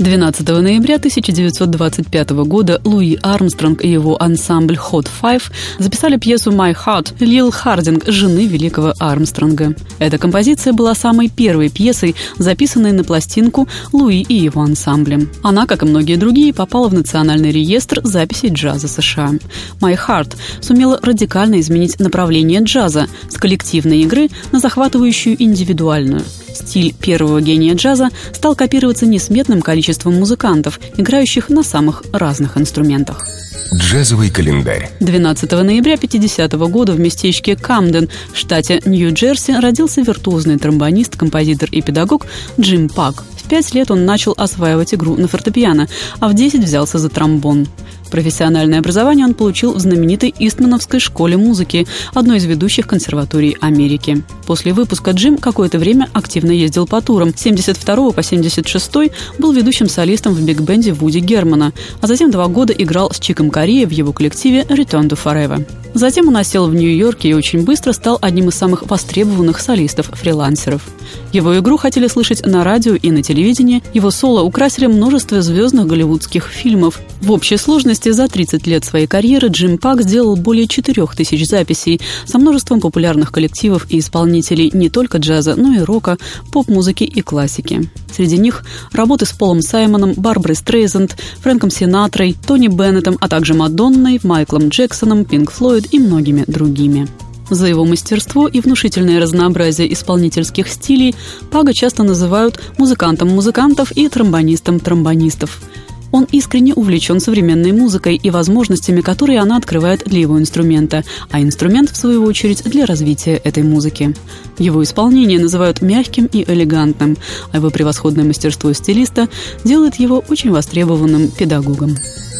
12 ноября 1925 года Луи Армстронг и его ансамбль Hot Five записали пьесу «My Heart» Лил Хардинг, жены великого Армстронга. Эта композиция была самой первой пьесой, записанной на пластинку Луи и его ансамблем. Она, как и многие другие, попала в Национальный реестр записей джаза США. «My Heart» сумела радикально изменить направление джаза с коллективной игры на захватывающую индивидуальную – Стиль первого гения джаза стал копироваться несметным количеством музыкантов, играющих на самых разных инструментах. Джазовый календарь. 12 ноября 50 -го года в местечке Камден в штате Нью-Джерси родился виртуозный тромбонист, композитор и педагог Джим Пак. В пять лет он начал осваивать игру на фортепиано, а в 10 взялся за тромбон. Профессиональное образование он получил в знаменитой Истмановской школе музыки, одной из ведущих консерваторий Америки. После выпуска Джим какое-то время активно ездил по турам. С 72 по 76 был ведущим солистом в биг-бенде Вуди Германа, а затем два года играл с Чиком Кореей в его коллективе Return to Forever. Затем он осел в Нью-Йорке и очень быстро стал одним из самых востребованных солистов-фрилансеров. Его игру хотели слышать на радио и на телевидении, его соло украсили множество звездных голливудских фильмов. В общей сложности за 30 лет своей карьеры Джим Пак сделал более 4000 записей со множеством популярных коллективов и исполнителей не только джаза, но и рока, поп-музыки и классики. Среди них работы с Полом Саймоном, Барбарой Стрейзенд, Фрэнком Синатрой, Тони Беннетом, а также Мадонной, Майклом Джексоном, Пинк Флойд и многими другими. За его мастерство и внушительное разнообразие исполнительских стилей Пага часто называют музыкантом музыкантов и тромбонистом тромбонистов. Он искренне увлечен современной музыкой и возможностями, которые она открывает для его инструмента, а инструмент, в свою очередь, для развития этой музыки. Его исполнение называют мягким и элегантным, а его превосходное мастерство стилиста делает его очень востребованным педагогом.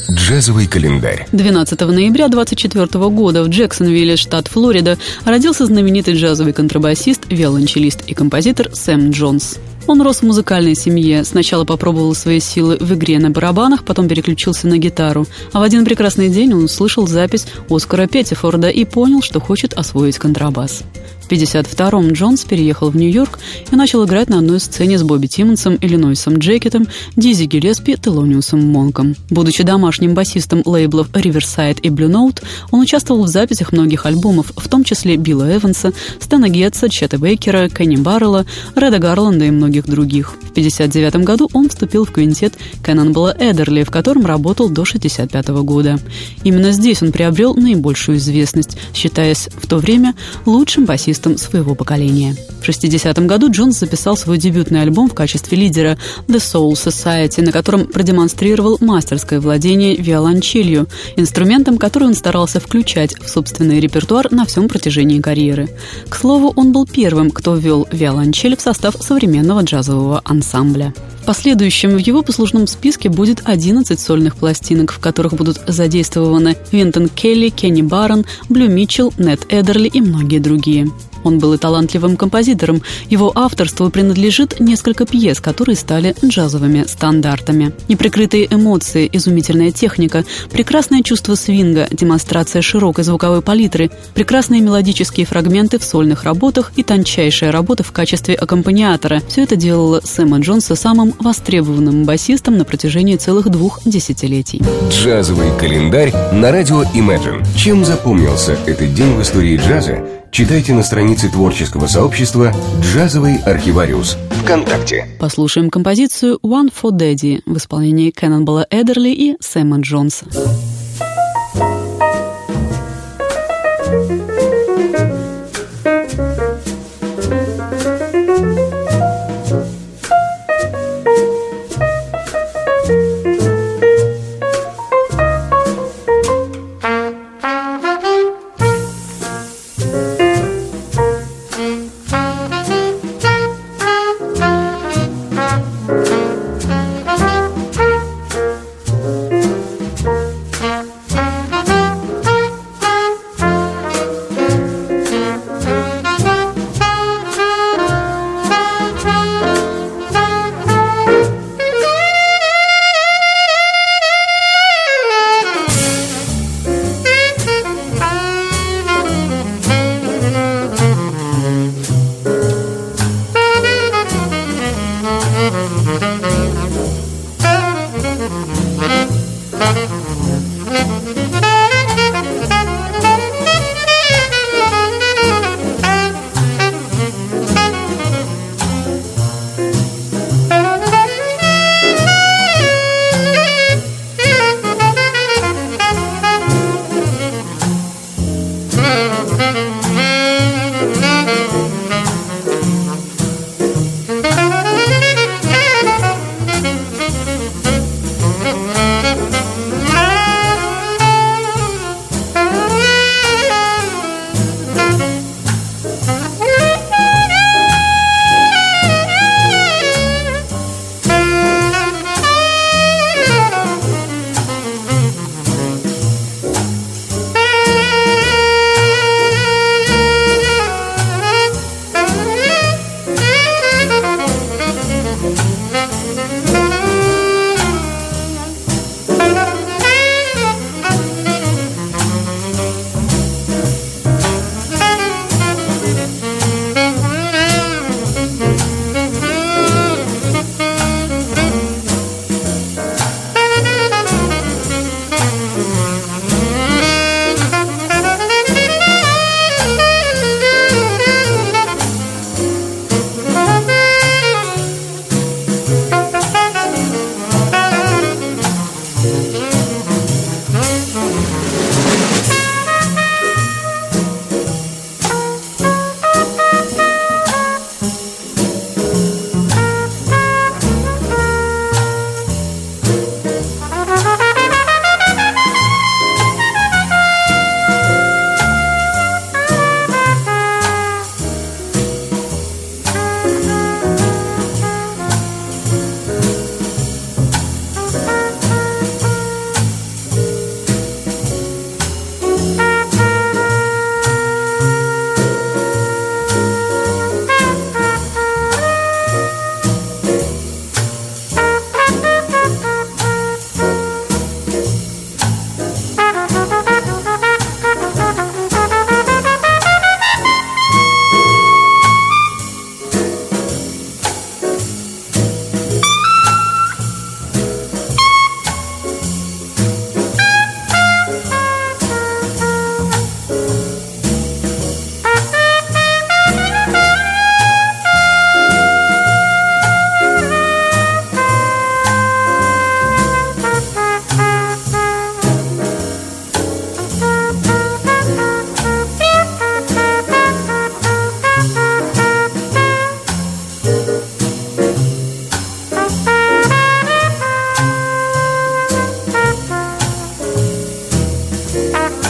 Джазовый календарь. 12 ноября 24 года в Джексонвилле, штат Флорида, родился знаменитый джазовый контрабасист, виолончелист и композитор Сэм Джонс. Он рос в музыкальной семье. Сначала попробовал свои силы в игре на барабанах, потом переключился на гитару. А в один прекрасный день он услышал запись Оскара Петтифорда и понял, что хочет освоить контрабас. 1952-м Джонс переехал в Нью-Йорк и начал играть на одной сцене с Бобби Тиммонсом, Иллинойсом Джекетом, Дизи Гиллеспи, Телониусом Монком. Будучи домашним басистом лейблов Riverside и Blue Note, он участвовал в записях многих альбомов, в том числе Билла Эванса, Стэна Гетца, Чета Бейкера, Кенни Баррелла, Реда Гарланда и многих других. В 1959 году он вступил в квинтет Кэннонбелла Эдерли, в котором работал до 1965 года. Именно здесь он приобрел наибольшую известность, считаясь в то время лучшим басистом своего поколения. В 60-м году Джонс записал свой дебютный альбом в качестве лидера The Soul Society, на котором продемонстрировал мастерское владение виолончелью, инструментом, который он старался включать в собственный репертуар на всем протяжении карьеры. К слову, он был первым, кто ввел виолончель в состав современного джазового ансамбля. В последующем в его послужном списке будет 11 сольных пластинок, в которых будут задействованы Винтон Келли, Кенни Барон, Блю Митчелл, Нет Эдерли и многие другие. Он был и талантливым композитором. Его авторству принадлежит несколько пьес, которые стали джазовыми стандартами. Неприкрытые эмоции, изумительная техника, прекрасное чувство свинга, демонстрация широкой звуковой палитры, прекрасные мелодические фрагменты в сольных работах и тончайшая работа в качестве аккомпаниатора – все это делало Сэма Джонса самым востребованным басистом на протяжении целых двух десятилетий. Джазовый календарь на радио Imagine. Чем запомнился этот день в истории джаза? Читайте на странице творческого сообщества «Джазовый архивариус» ВКонтакте. Послушаем композицию «One for Daddy» в исполнении Кэннонбола Эдерли и Сэма Джонса.